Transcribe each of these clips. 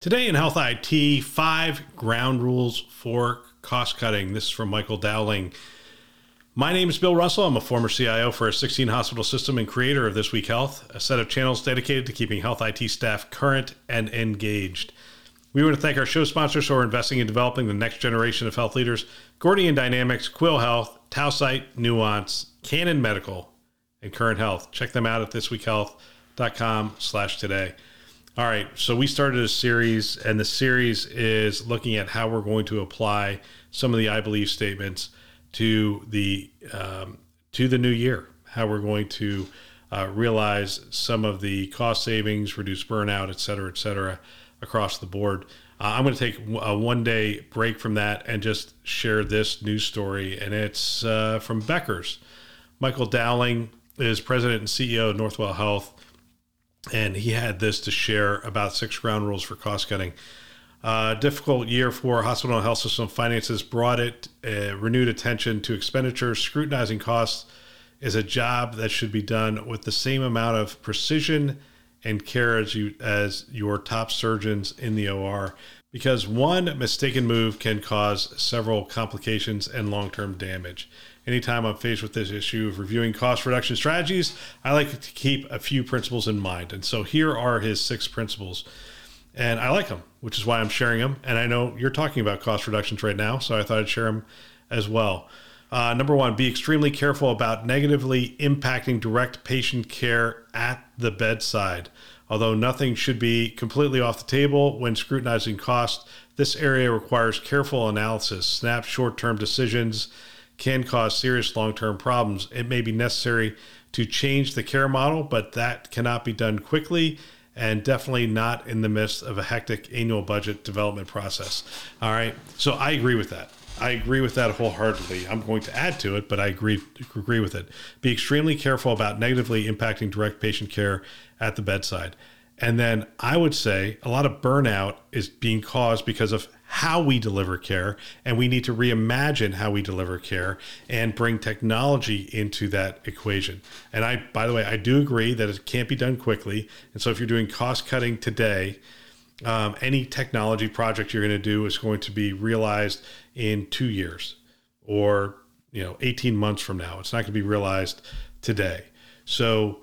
Today in Health IT, five ground rules for cost cutting. This is from Michael Dowling. My name is Bill Russell. I'm a former CIO for a 16 hospital system and creator of This Week Health, a set of channels dedicated to keeping health IT staff current and engaged. We want to thank our show sponsors who are investing in developing the next generation of health leaders Gordian Dynamics, Quil Health, Tausight, Nuance, Canon Medical, and Current Health. Check them out at thisweekhealth.com slash today. All right, so we started a series, and the series is looking at how we're going to apply some of the I believe statements to the um, to the new year. How we're going to uh, realize some of the cost savings, reduce burnout, et cetera, et cetera, across the board. Uh, I'm going to take a one day break from that and just share this news story, and it's uh, from Becker's. Michael Dowling is president and CEO of Northwell Health and he had this to share about six ground rules for cost cutting. Uh, difficult year for hospital and health system finances brought it uh, renewed attention to expenditures. Scrutinizing costs is a job that should be done with the same amount of precision and care as you as your top surgeons in the OR because one mistaken move can cause several complications and long-term damage anytime I'm faced with this issue of reviewing cost reduction strategies, I like to keep a few principles in mind. And so here are his six principles. And I like them, which is why I'm sharing them. And I know you're talking about cost reductions right now, so I thought I'd share them as well. Uh, number one, be extremely careful about negatively impacting direct patient care at the bedside. Although nothing should be completely off the table when scrutinizing costs, this area requires careful analysis, snap short term decisions, can cause serious long term problems. It may be necessary to change the care model, but that cannot be done quickly and definitely not in the midst of a hectic annual budget development process. All right. So I agree with that. I agree with that wholeheartedly. I'm going to add to it, but I agree agree with it. Be extremely careful about negatively impacting direct patient care at the bedside. And then I would say a lot of burnout is being caused because of how we deliver care, and we need to reimagine how we deliver care and bring technology into that equation. And I, by the way, I do agree that it can't be done quickly. And so if you're doing cost cutting today, um, any technology project you're going to do is going to be realized in two years or you know 18 months from now. It's not going to be realized today. So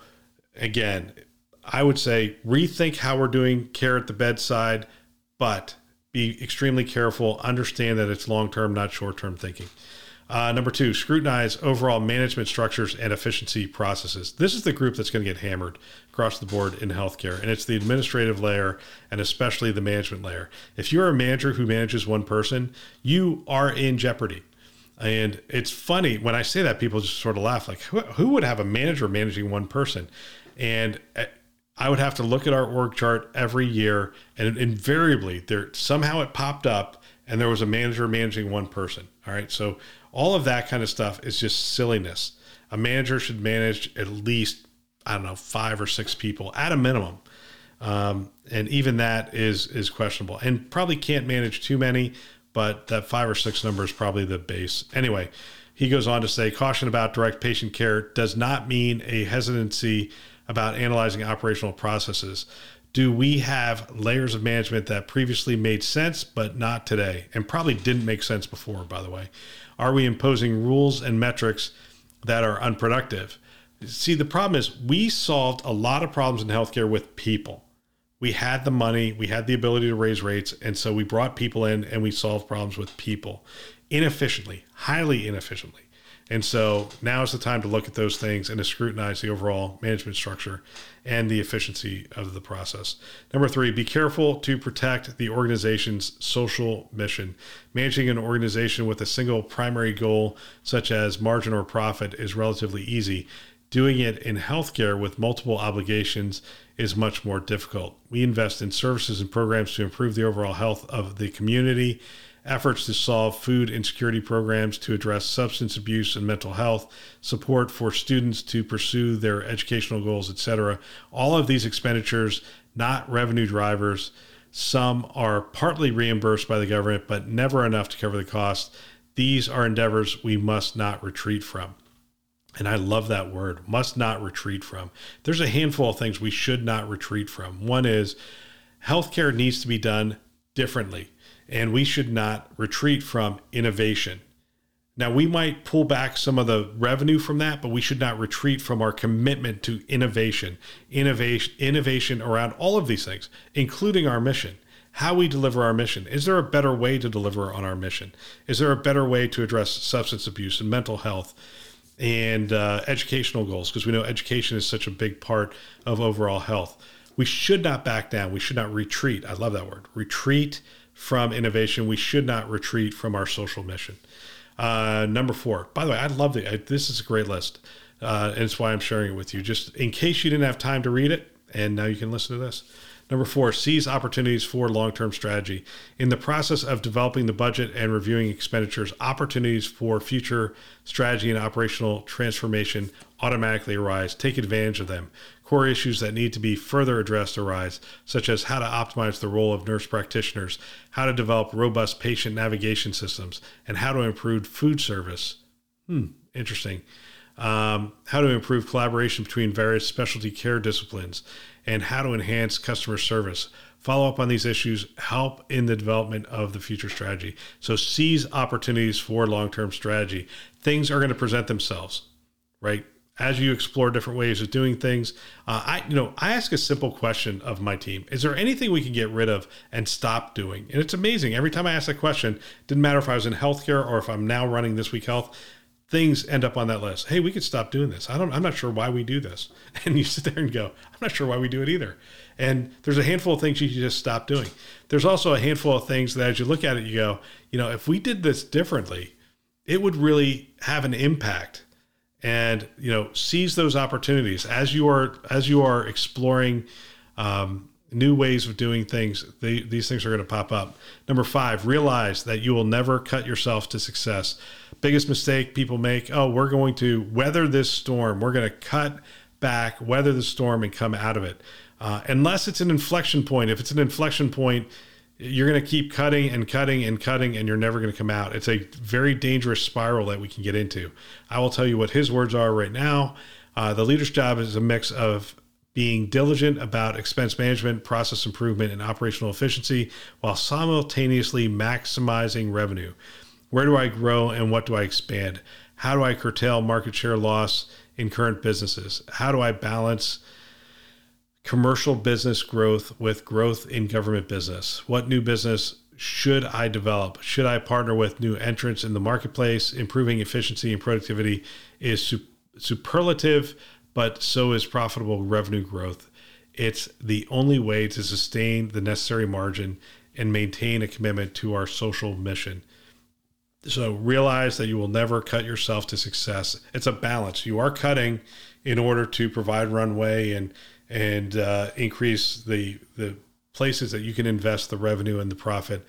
again, I would say rethink how we're doing care at the bedside, but be extremely careful. Understand that it's long term, not short term thinking. Uh, number two, scrutinize overall management structures and efficiency processes. This is the group that's going to get hammered across the board in healthcare, and it's the administrative layer and especially the management layer. If you're a manager who manages one person, you are in jeopardy. And it's funny when I say that, people just sort of laugh like, who, who would have a manager managing one person? And uh, I would have to look at our org chart every year, and invariably there somehow it popped up, and there was a manager managing one person. All right, so all of that kind of stuff is just silliness. A manager should manage at least I don't know five or six people at a minimum, um, and even that is is questionable, and probably can't manage too many. But that five or six number is probably the base. Anyway, he goes on to say caution about direct patient care does not mean a hesitancy about analyzing operational processes. Do we have layers of management that previously made sense, but not today, and probably didn't make sense before, by the way? Are we imposing rules and metrics that are unproductive? See, the problem is we solved a lot of problems in healthcare with people. We had the money, we had the ability to raise rates, and so we brought people in and we solved problems with people inefficiently, highly inefficiently. And so now is the time to look at those things and to scrutinize the overall management structure and the efficiency of the process. Number three, be careful to protect the organization's social mission. Managing an organization with a single primary goal, such as margin or profit, is relatively easy. Doing it in healthcare with multiple obligations is much more difficult. We invest in services and programs to improve the overall health of the community efforts to solve food insecurity programs to address substance abuse and mental health, support for students to pursue their educational goals, etc. All of these expenditures, not revenue drivers. Some are partly reimbursed by the government, but never enough to cover the cost. These are endeavors we must not retreat from. And I love that word, must not retreat from. There's a handful of things we should not retreat from. One is healthcare needs to be done differently, and we should not retreat from innovation. Now, we might pull back some of the revenue from that, but we should not retreat from our commitment to innovation, innovation, innovation around all of these things, including our mission how we deliver our mission. Is there a better way to deliver on our mission? Is there a better way to address substance abuse and mental health and uh, educational goals? Because we know education is such a big part of overall health. We should not back down. We should not retreat. I love that word retreat from innovation. We should not retreat from our social mission. Uh, number four, by the way, I love the, this is a great list. Uh, and it's why I'm sharing it with you, just in case you didn't have time to read it. And now you can listen to this. Number four, seize opportunities for long term strategy. In the process of developing the budget and reviewing expenditures, opportunities for future strategy and operational transformation automatically arise. Take advantage of them. Core issues that need to be further addressed arise, such as how to optimize the role of nurse practitioners, how to develop robust patient navigation systems, and how to improve food service. Hmm, interesting. Um, how to improve collaboration between various specialty care disciplines, and how to enhance customer service. Follow up on these issues, help in the development of the future strategy. So seize opportunities for long term strategy. Things are going to present themselves, right? As you explore different ways of doing things, uh, I you know I ask a simple question of my team: Is there anything we can get rid of and stop doing? And it's amazing. Every time I ask that question, didn't matter if I was in healthcare or if I'm now running this week health things end up on that list. Hey, we could stop doing this. I don't I'm not sure why we do this. And you sit there and go, I'm not sure why we do it either. And there's a handful of things you can just stop doing. There's also a handful of things that as you look at it, you go, you know, if we did this differently, it would really have an impact. And, you know, seize those opportunities as you are as you are exploring um, new ways of doing things, they, these things are going to pop up. Number five, realize that you will never cut yourself to success. Biggest mistake people make oh, we're going to weather this storm. We're going to cut back, weather the storm, and come out of it. Uh, unless it's an inflection point. If it's an inflection point, you're going to keep cutting and cutting and cutting, and you're never going to come out. It's a very dangerous spiral that we can get into. I will tell you what his words are right now. Uh, the leader's job is a mix of being diligent about expense management, process improvement, and operational efficiency while simultaneously maximizing revenue. Where do I grow and what do I expand? How do I curtail market share loss in current businesses? How do I balance commercial business growth with growth in government business? What new business should I develop? Should I partner with new entrants in the marketplace? Improving efficiency and productivity is superlative but so is profitable revenue growth. It's the only way to sustain the necessary margin and maintain a commitment to our social mission. So realize that you will never cut yourself to success. It's a balance. You are cutting in order to provide runway and and uh, increase the the places that you can invest the revenue and the profit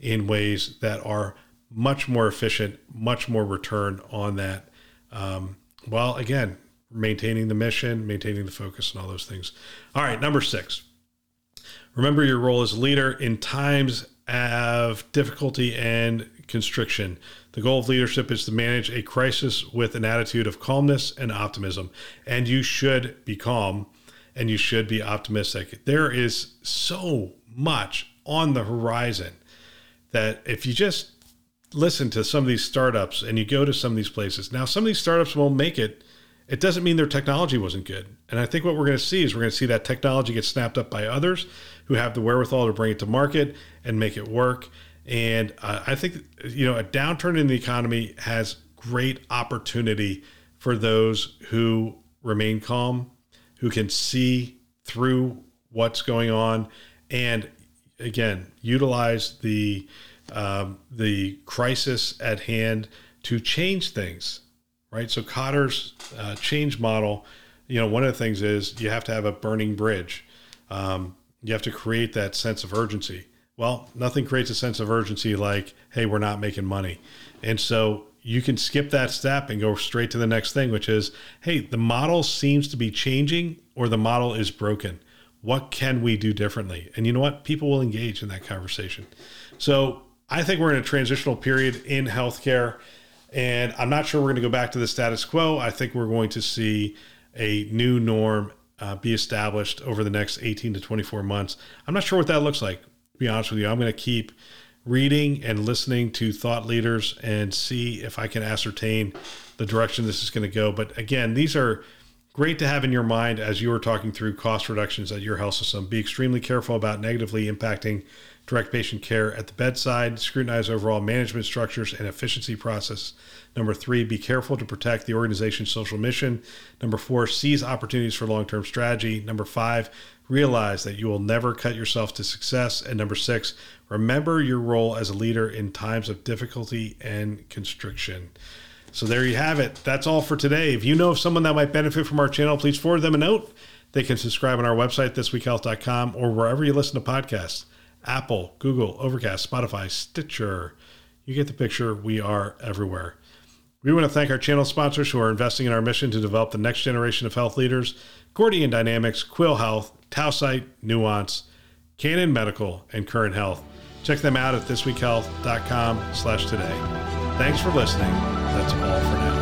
in ways that are much more efficient, much more return on that. Um, well, again, maintaining the mission, maintaining the focus, and all those things. All right, number six. Remember your role as leader in times of difficulty and constriction. The goal of leadership is to manage a crisis with an attitude of calmness and optimism. And you should be calm and you should be optimistic. There is so much on the horizon that if you just listen to some of these startups and you go to some of these places, now some of these startups won't make it it doesn't mean their technology wasn't good. And I think what we're going to see is we're going to see that technology get snapped up by others who have the wherewithal to bring it to market and make it work. And uh, I think, you know, a downturn in the economy has great opportunity for those who remain calm, who can see through what's going on, and again, utilize the um, the crisis at hand to change things right? So Kotter's uh, change model, you know, one of the things is you have to have a burning bridge. Um, you have to create that sense of urgency. Well, nothing creates a sense of urgency like, hey, we're not making money. And so you can skip that step and go straight to the next thing, which is, hey, the model seems to be changing or the model is broken. What can we do differently? And you know what? People will engage in that conversation. So I think we're in a transitional period in healthcare. And I'm not sure we're going to go back to the status quo. I think we're going to see a new norm uh, be established over the next 18 to 24 months. I'm not sure what that looks like, to be honest with you. I'm going to keep reading and listening to thought leaders and see if I can ascertain the direction this is going to go. But again, these are great to have in your mind as you are talking through cost reductions at your health system. Be extremely careful about negatively impacting direct patient care at the bedside, scrutinize overall management structures and efficiency process. Number three, be careful to protect the organization's social mission. Number four, seize opportunities for long term strategy. Number five, realize that you will never cut yourself to success. And number six, remember your role as a leader in times of difficulty and constriction. So there you have it. That's all for today. If you know of someone that might benefit from our channel, please forward them a note. They can subscribe on our website, thisweekhealth.com, or wherever you listen to podcasts. Apple, Google, Overcast, Spotify, Stitcher. You get the picture. We are everywhere. We want to thank our channel sponsors who are investing in our mission to develop the next generation of health leaders Gordian Dynamics, Quil Health, Tausight, Nuance, Canon Medical, and Current Health. Check them out at thisweekhealth.com slash today. Thanks for listening. That's all for now.